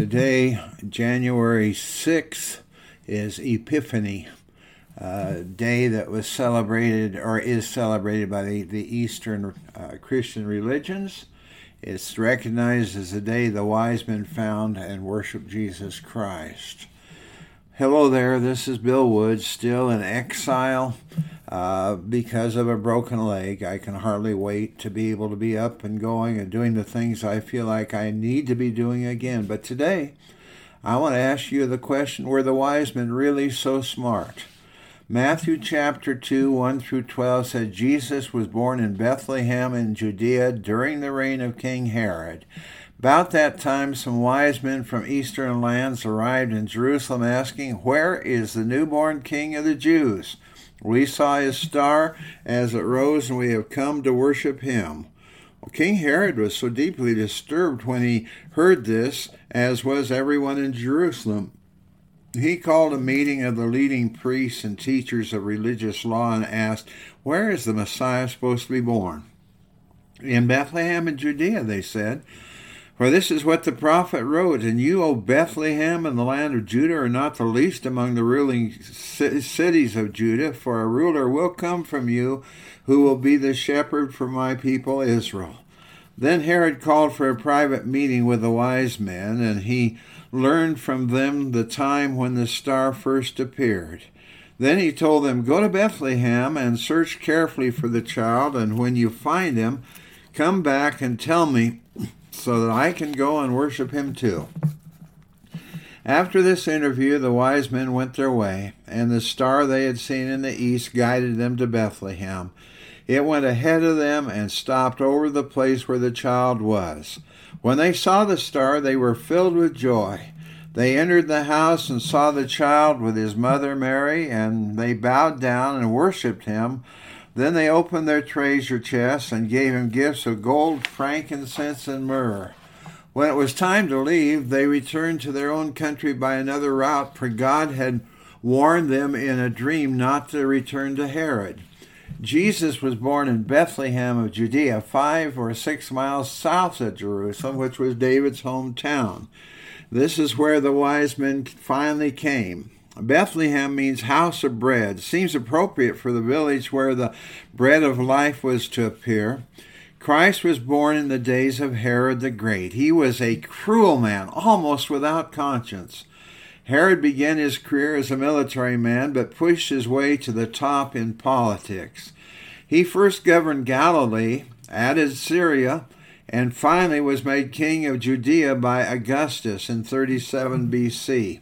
Today, January 6th, is Epiphany, a day that was celebrated or is celebrated by the, the Eastern uh, Christian religions. It's recognized as the day the wise men found and worshiped Jesus Christ. Hello there, this is Bill Woods, still in exile uh, because of a broken leg. I can hardly wait to be able to be up and going and doing the things I feel like I need to be doing again. But today, I want to ask you the question were the wise men really so smart? Matthew chapter 2, 1 through 12 said Jesus was born in Bethlehem in Judea during the reign of King Herod. About that time, some wise men from eastern lands arrived in Jerusalem asking, Where is the newborn king of the Jews? We saw his star as it rose, and we have come to worship him. Well, King Herod was so deeply disturbed when he heard this, as was everyone in Jerusalem. He called a meeting of the leading priests and teachers of religious law and asked, Where is the Messiah supposed to be born? In Bethlehem in Judea, they said. For this is what the prophet wrote And you, O Bethlehem, in the land of Judah, are not the least among the ruling cities of Judah, for a ruler will come from you who will be the shepherd for my people Israel. Then Herod called for a private meeting with the wise men, and he learned from them the time when the star first appeared. Then he told them, Go to Bethlehem and search carefully for the child, and when you find him, come back and tell me so that I can go and worship him too. After this interview, the wise men went their way, and the star they had seen in the east guided them to Bethlehem. It went ahead of them and stopped over the place where the child was. When they saw the star, they were filled with joy. They entered the house and saw the child with his mother Mary, and they bowed down and worshipped him. Then they opened their treasure chests and gave him gifts of gold, frankincense, and myrrh. When it was time to leave, they returned to their own country by another route, for God had warned them in a dream not to return to Herod. Jesus was born in Bethlehem of Judea, five or six miles south of Jerusalem, which was David's hometown. This is where the wise men finally came. Bethlehem means house of bread. Seems appropriate for the village where the bread of life was to appear. Christ was born in the days of Herod the Great. He was a cruel man, almost without conscience. Herod began his career as a military man, but pushed his way to the top in politics. He first governed Galilee, added Syria, and finally was made king of Judea by Augustus in 37 BC.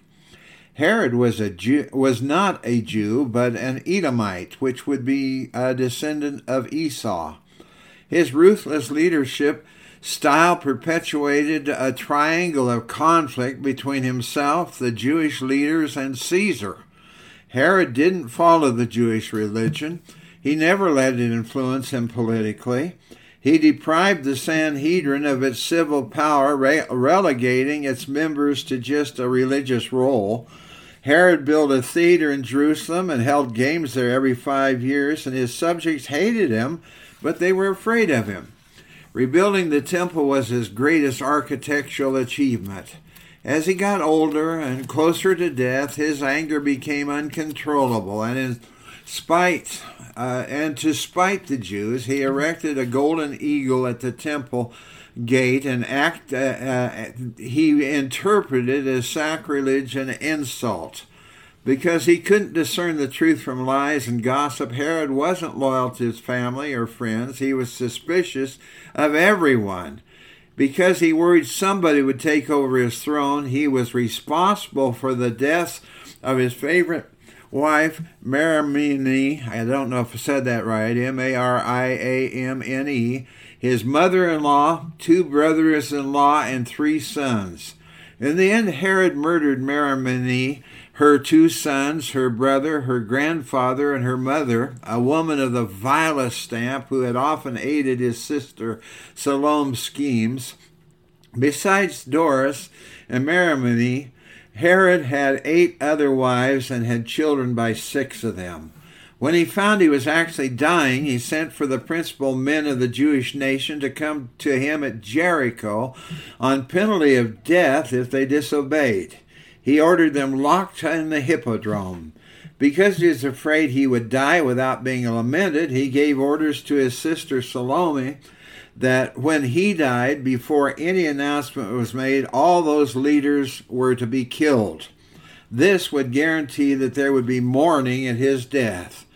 Herod was a Jew, was not a Jew, but an Edomite, which would be a descendant of Esau. His ruthless leadership style perpetuated a triangle of conflict between himself, the Jewish leaders, and Caesar. Herod didn't follow the Jewish religion. He never let it influence him politically. He deprived the Sanhedrin of its civil power, relegating its members to just a religious role. Herod built a theater in Jerusalem and held games there every five years, and his subjects hated him, but they were afraid of him. Rebuilding the temple was his greatest architectural achievement. As he got older and closer to death, his anger became uncontrollable, and in spite uh, and to spite the Jews, he erected a golden eagle at the temple gate and act uh, uh, he interpreted as sacrilege and insult. Because he couldn't discern the truth from lies and gossip herod wasn't loyal to his family or friends. He was suspicious of everyone. Because he worried somebody would take over his throne he was responsible for the deaths of his favorite wife Marimene. I don't know if I said that right. M A R I A M N E his mother in law, two brothers in law, and three sons. In the end, Herod murdered Marimene, her two sons, her brother, her grandfather, and her mother, a woman of the vilest stamp who had often aided his sister Salome's schemes. Besides Doris and Marimene, Herod had eight other wives and had children by six of them. When he found he was actually dying, he sent for the principal men of the Jewish nation to come to him at Jericho on penalty of death if they disobeyed. He ordered them locked in the hippodrome. Because he was afraid he would die without being lamented, he gave orders to his sister Salome that when he died, before any announcement was made, all those leaders were to be killed. This would guarantee that there would be mourning at his death.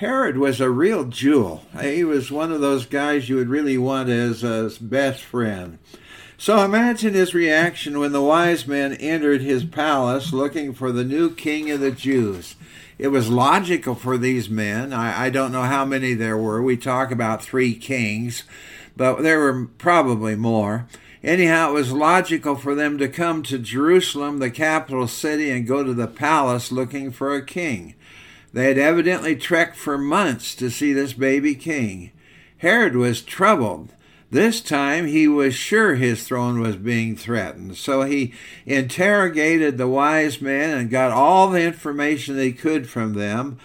Herod was a real jewel. He was one of those guys you would really want as a best friend. So imagine his reaction when the wise men entered his palace looking for the new king of the Jews. It was logical for these men. I, I don't know how many there were. We talk about three kings, but there were probably more. Anyhow, it was logical for them to come to Jerusalem, the capital city, and go to the palace looking for a king. They had evidently trekked for months to see this baby king. Herod was troubled. This time he was sure his throne was being threatened, so he interrogated the wise men and got all the information he could from them.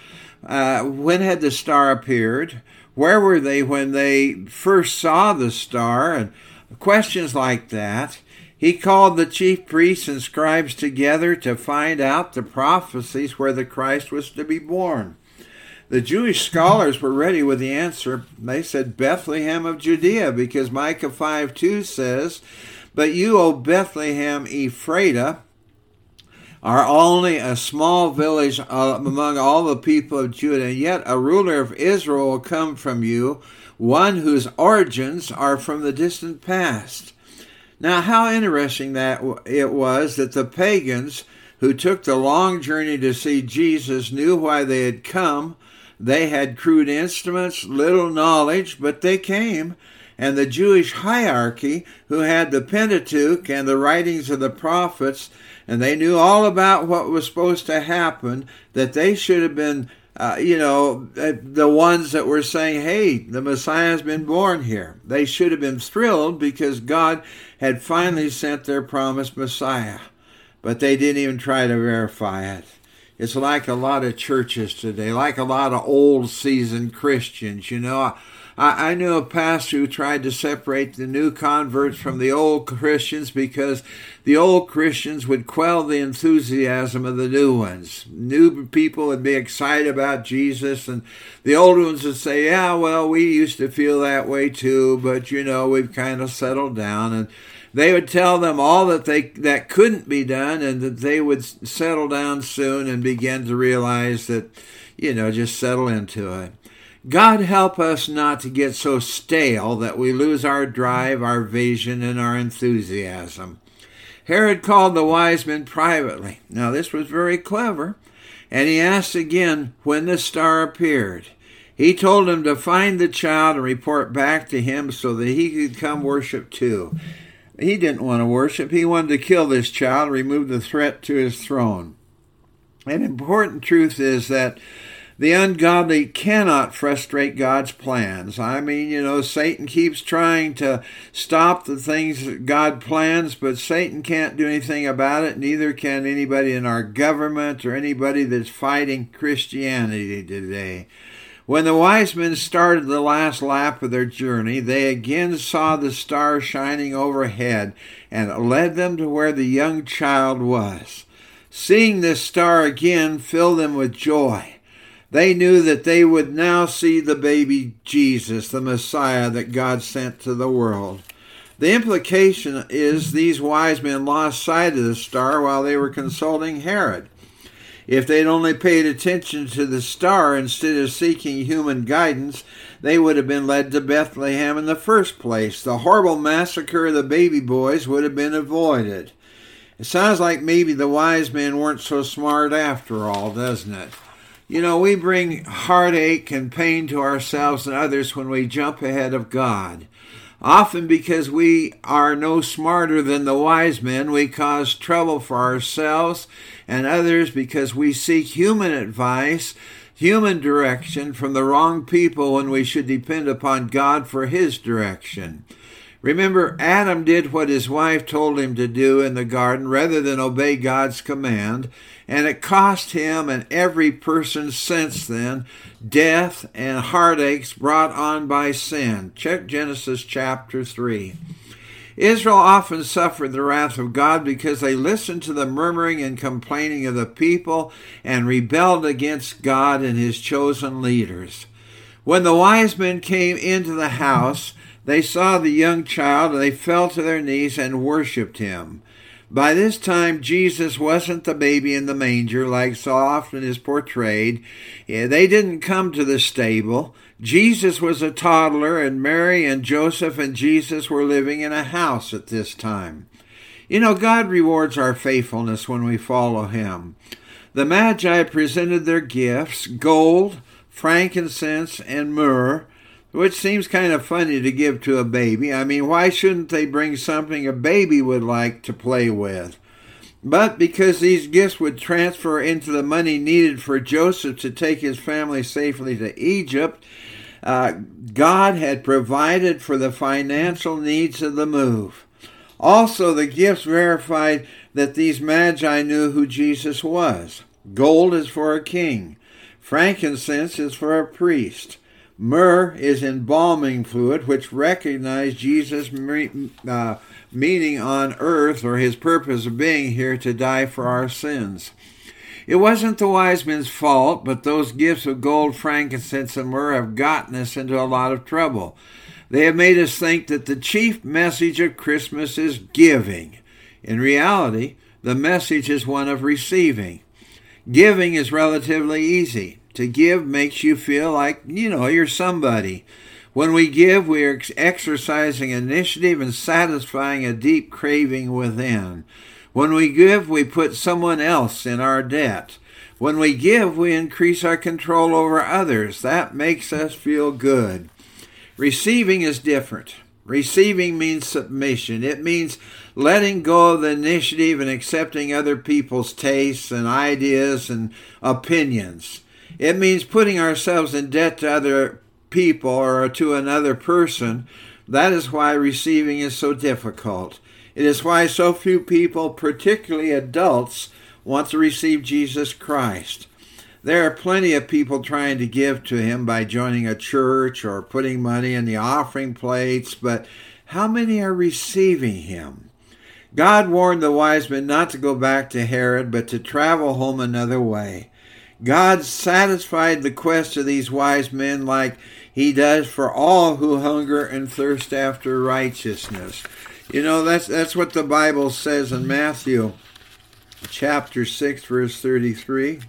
Uh, when had the star appeared? Where were they when they first saw the star? And questions like that. He called the chief priests and scribes together to find out the prophecies where the Christ was to be born. The Jewish scholars were ready with the answer. They said Bethlehem of Judea because Micah 5 2 says, But you, O Bethlehem Ephratah, are only a small village uh, among all the people of Judah, yet a ruler of Israel will come from you, one whose origins are from the distant past. Now, how interesting that it was that the pagans who took the long journey to see Jesus knew why they had come. They had crude instruments, little knowledge, but they came. And the Jewish hierarchy, who had the Pentateuch and the writings of the prophets, and they knew all about what was supposed to happen, that they should have been uh, you know, uh, the ones that were saying, hey, the Messiah has been born here. They should have been thrilled because God had finally sent their promised Messiah. But they didn't even try to verify it. It's like a lot of churches today, like a lot of old seasoned Christians. You know, I, I knew a pastor who tried to separate the new converts from the old Christians because the old Christians would quell the enthusiasm of the new ones. New people would be excited about Jesus, and the old ones would say, Yeah, well, we used to feel that way too, but you know, we've kind of settled down. And they would tell them all that they that couldn't be done and that they would settle down soon and begin to realize that you know just settle into it God help us not to get so stale that we lose our drive, our vision, and our enthusiasm. Herod called the wise men privately. Now, this was very clever. And he asked again when the star appeared. He told them to find the child and report back to him so that he could come worship too. He didn't want to worship, he wanted to kill this child, remove the threat to his throne. An important truth is that the ungodly cannot frustrate God's plans. I mean, you know, Satan keeps trying to stop the things that God plans, but Satan can't do anything about it. Neither can anybody in our government or anybody that's fighting Christianity today. When the wise men started the last lap of their journey, they again saw the star shining overhead and led them to where the young child was. Seeing this star again filled them with joy. They knew that they would now see the baby Jesus, the Messiah that God sent to the world. The implication is these wise men lost sight of the star while they were consulting Herod. If they'd only paid attention to the star instead of seeking human guidance, they would have been led to Bethlehem in the first place. The horrible massacre of the baby boys would have been avoided. It sounds like maybe the wise men weren't so smart after all, doesn't it? You know, we bring heartache and pain to ourselves and others when we jump ahead of God. Often because we are no smarter than the wise men, we cause trouble for ourselves and others because we seek human advice, human direction from the wrong people when we should depend upon God for His direction. Remember, Adam did what his wife told him to do in the garden rather than obey God's command, and it cost him and every person since then death and heartaches brought on by sin. Check Genesis chapter 3. Israel often suffered the wrath of God because they listened to the murmuring and complaining of the people and rebelled against God and his chosen leaders. When the wise men came into the house, they saw the young child and they fell to their knees and worshiped him. By this time, Jesus wasn't the baby in the manger like so often is portrayed. They didn't come to the stable. Jesus was a toddler, and Mary and Joseph and Jesus were living in a house at this time. You know, God rewards our faithfulness when we follow Him. The Magi presented their gifts gold, frankincense, and myrrh which seems kind of funny to give to a baby. I mean, why shouldn't they bring something a baby would like to play with? But because these gifts would transfer into the money needed for Joseph to take his family safely to Egypt, uh, God had provided for the financial needs of the move. Also, the gifts verified that these magi knew who Jesus was. Gold is for a king, frankincense is for a priest. Myrrh is embalming fluid, which recognized Jesus' uh, meaning on earth or his purpose of being here to die for our sins. It wasn't the wise men's fault, but those gifts of gold, frankincense, and myrrh have gotten us into a lot of trouble. They have made us think that the chief message of Christmas is giving. In reality, the message is one of receiving. Giving is relatively easy. To give makes you feel like, you know, you're somebody. When we give, we are exercising initiative and satisfying a deep craving within. When we give, we put someone else in our debt. When we give, we increase our control over others. That makes us feel good. Receiving is different. Receiving means submission. It means letting go of the initiative and accepting other people's tastes and ideas and opinions. It means putting ourselves in debt to other people or to another person. That is why receiving is so difficult. It is why so few people, particularly adults, want to receive Jesus Christ. There are plenty of people trying to give to him by joining a church or putting money in the offering plates, but how many are receiving him? God warned the wise men not to go back to Herod, but to travel home another way. God satisfied the quest of these wise men like he does for all who hunger and thirst after righteousness. You know, that's that's what the Bible says in Matthew chapter 6 verse 33.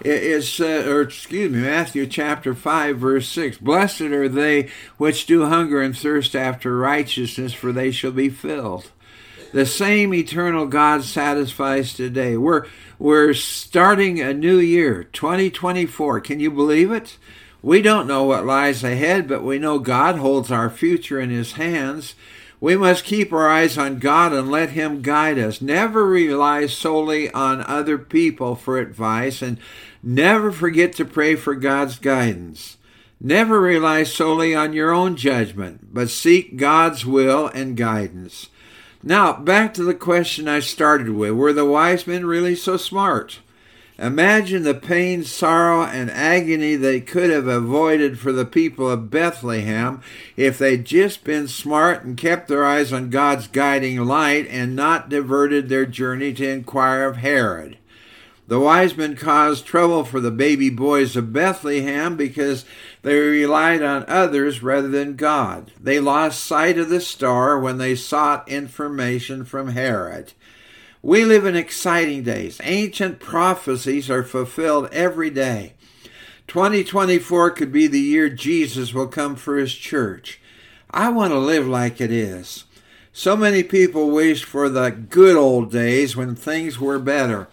It's uh, or excuse me, Matthew chapter 5 verse 6. Blessed are they which do hunger and thirst after righteousness, for they shall be filled. The same eternal God satisfies today. We're we're starting a new year, 2024. Can you believe it? We don't know what lies ahead, but we know God holds our future in His hands. We must keep our eyes on God and let Him guide us. Never rely solely on other people for advice, and never forget to pray for God's guidance. Never rely solely on your own judgment, but seek God's will and guidance. Now, back to the question I started with were the wise men really so smart? Imagine the pain, sorrow, and agony they could have avoided for the people of Bethlehem if they'd just been smart and kept their eyes on God's guiding light and not diverted their journey to inquire of Herod. The wise men caused trouble for the baby boys of Bethlehem because they relied on others rather than God. They lost sight of the star when they sought information from Herod. We live in exciting days. Ancient prophecies are fulfilled every day. 2024 could be the year Jesus will come for his church. I want to live like it is. So many people wish for the good old days when things were better.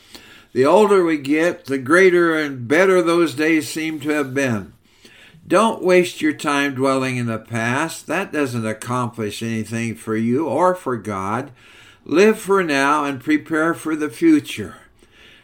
The older we get, the greater and better those days seem to have been. Don't waste your time dwelling in the past. That doesn't accomplish anything for you or for God. Live for now and prepare for the future.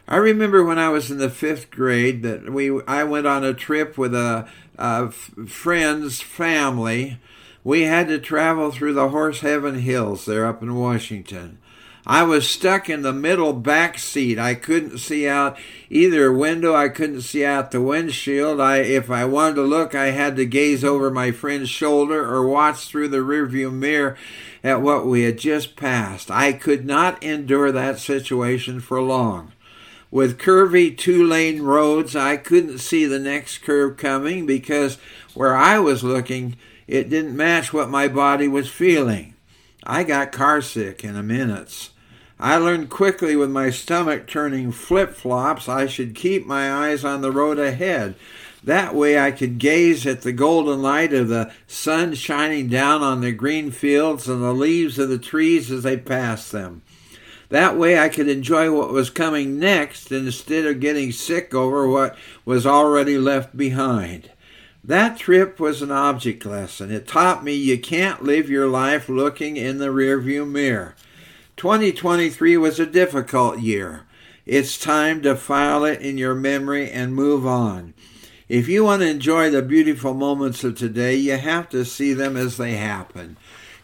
I remember when I was in the fifth grade that we I went on a trip with a, a friend's family. We had to travel through the Horse Heaven Hills there up in Washington. I was stuck in the middle back seat. I couldn't see out either window. I couldn't see out the windshield. I, if I wanted to look, I had to gaze over my friend's shoulder or watch through the rearview mirror at what we had just passed. I could not endure that situation for long. With curvy two lane roads, I couldn't see the next curve coming because where I was looking, it didn't match what my body was feeling. I got carsick in a minute. I learned quickly with my stomach turning flip flops, I should keep my eyes on the road ahead. That way I could gaze at the golden light of the sun shining down on the green fields and the leaves of the trees as they passed them. That way I could enjoy what was coming next instead of getting sick over what was already left behind. That trip was an object lesson. It taught me you can't live your life looking in the rearview mirror. 2023 was a difficult year. It's time to file it in your memory and move on. If you want to enjoy the beautiful moments of today, you have to see them as they happen.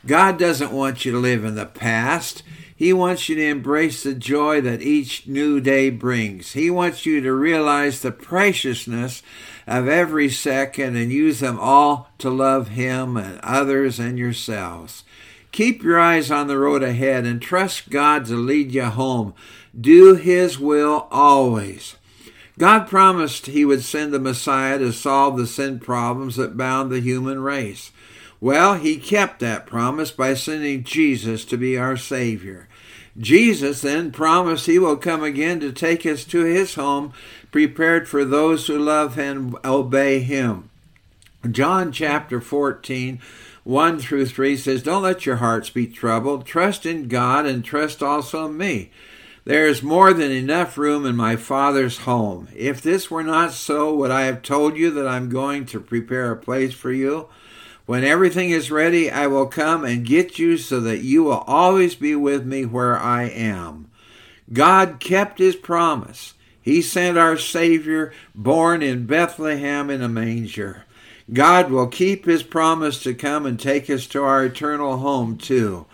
God doesn't want you to live in the past. He wants you to embrace the joy that each new day brings. He wants you to realize the preciousness of every second and use them all to love Him and others and yourselves. Keep your eyes on the road ahead and trust God to lead you home. Do His will always. God promised He would send the Messiah to solve the sin problems that bound the human race. Well, He kept that promise by sending Jesus to be our Savior. Jesus then promised He will come again to take us to His home, prepared for those who love and obey Him. John chapter 14 1 through 3 says, Don't let your hearts be troubled. Trust in God and trust also in me. There is more than enough room in my Father's home. If this were not so, would I have told you that I'm going to prepare a place for you? When everything is ready, I will come and get you so that you will always be with me where I am. God kept his promise. He sent our Savior, born in Bethlehem in a manger. God will keep his promise to come and take us to our eternal home, too.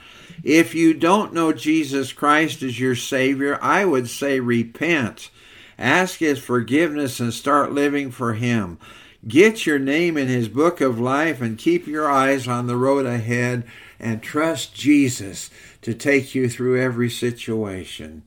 If you don't know Jesus Christ as your Savior, I would say repent. Ask his forgiveness and start living for him. Get your name in his book of life and keep your eyes on the road ahead and trust Jesus to take you through every situation.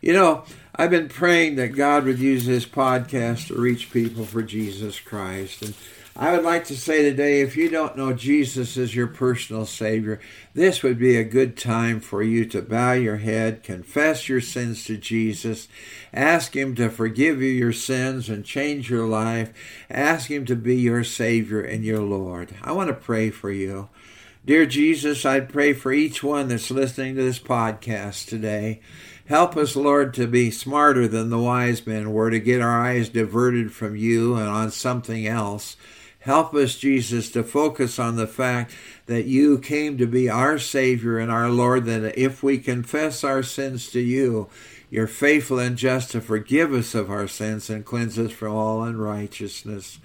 You know, I've been praying that God would use this podcast to reach people for Jesus Christ. And I would like to say today if you don't know Jesus as your personal Savior, this would be a good time for you to bow your head, confess your sins to Jesus, ask Him to forgive you your sins and change your life, ask Him to be your Savior and your Lord. I want to pray for you. Dear Jesus, I pray for each one that's listening to this podcast today. Help us, Lord, to be smarter than the wise men were, to get our eyes diverted from you and on something else. Help us, Jesus, to focus on the fact that you came to be our Savior and our Lord, that if we confess our sins to you, you're faithful and just to forgive us of our sins and cleanse us from all unrighteousness.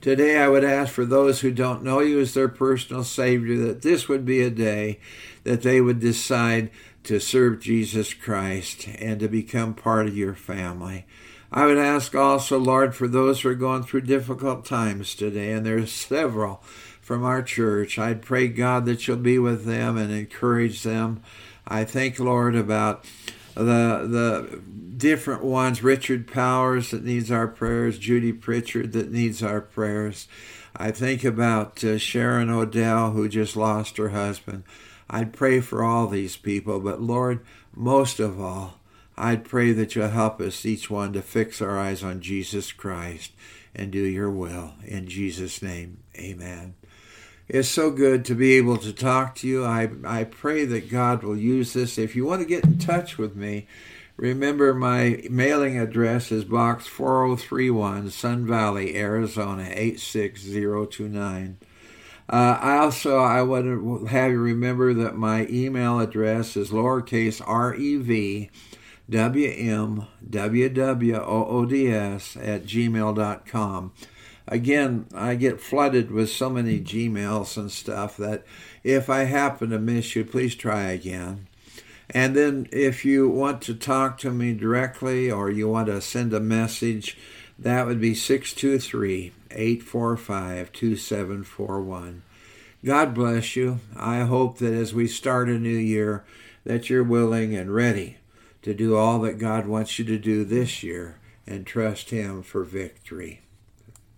Today, I would ask for those who don't know you as their personal Savior that this would be a day that they would decide to serve Jesus Christ and to become part of your family. I would ask also, Lord, for those who are going through difficult times today, and there's several from our church. I'd pray, God, that you'll be with them and encourage them. I think, Lord, about the the different ones, Richard Powers that needs our prayers, Judy Pritchard that needs our prayers. I think about uh, Sharon Odell who just lost her husband. I'd pray for all these people, but Lord, most of all, I'd pray that you'll help us, each one, to fix our eyes on Jesus Christ and do your will. In Jesus' name, amen. It's so good to be able to talk to you. I, I pray that God will use this. If you want to get in touch with me, remember my mailing address is Box 4031, Sun Valley, Arizona 86029. Uh, I also I want to have you remember that my email address is lowercase r e v WMWWOODS at gmail.com. again, I get flooded with so many Gmails and stuff that if I happen to miss you, please try again. And then if you want to talk to me directly or you want to send a message, that would be 623 845 2741. God bless you. I hope that as we start a new year, that you're willing and ready to do all that God wants you to do this year and trust Him for victory.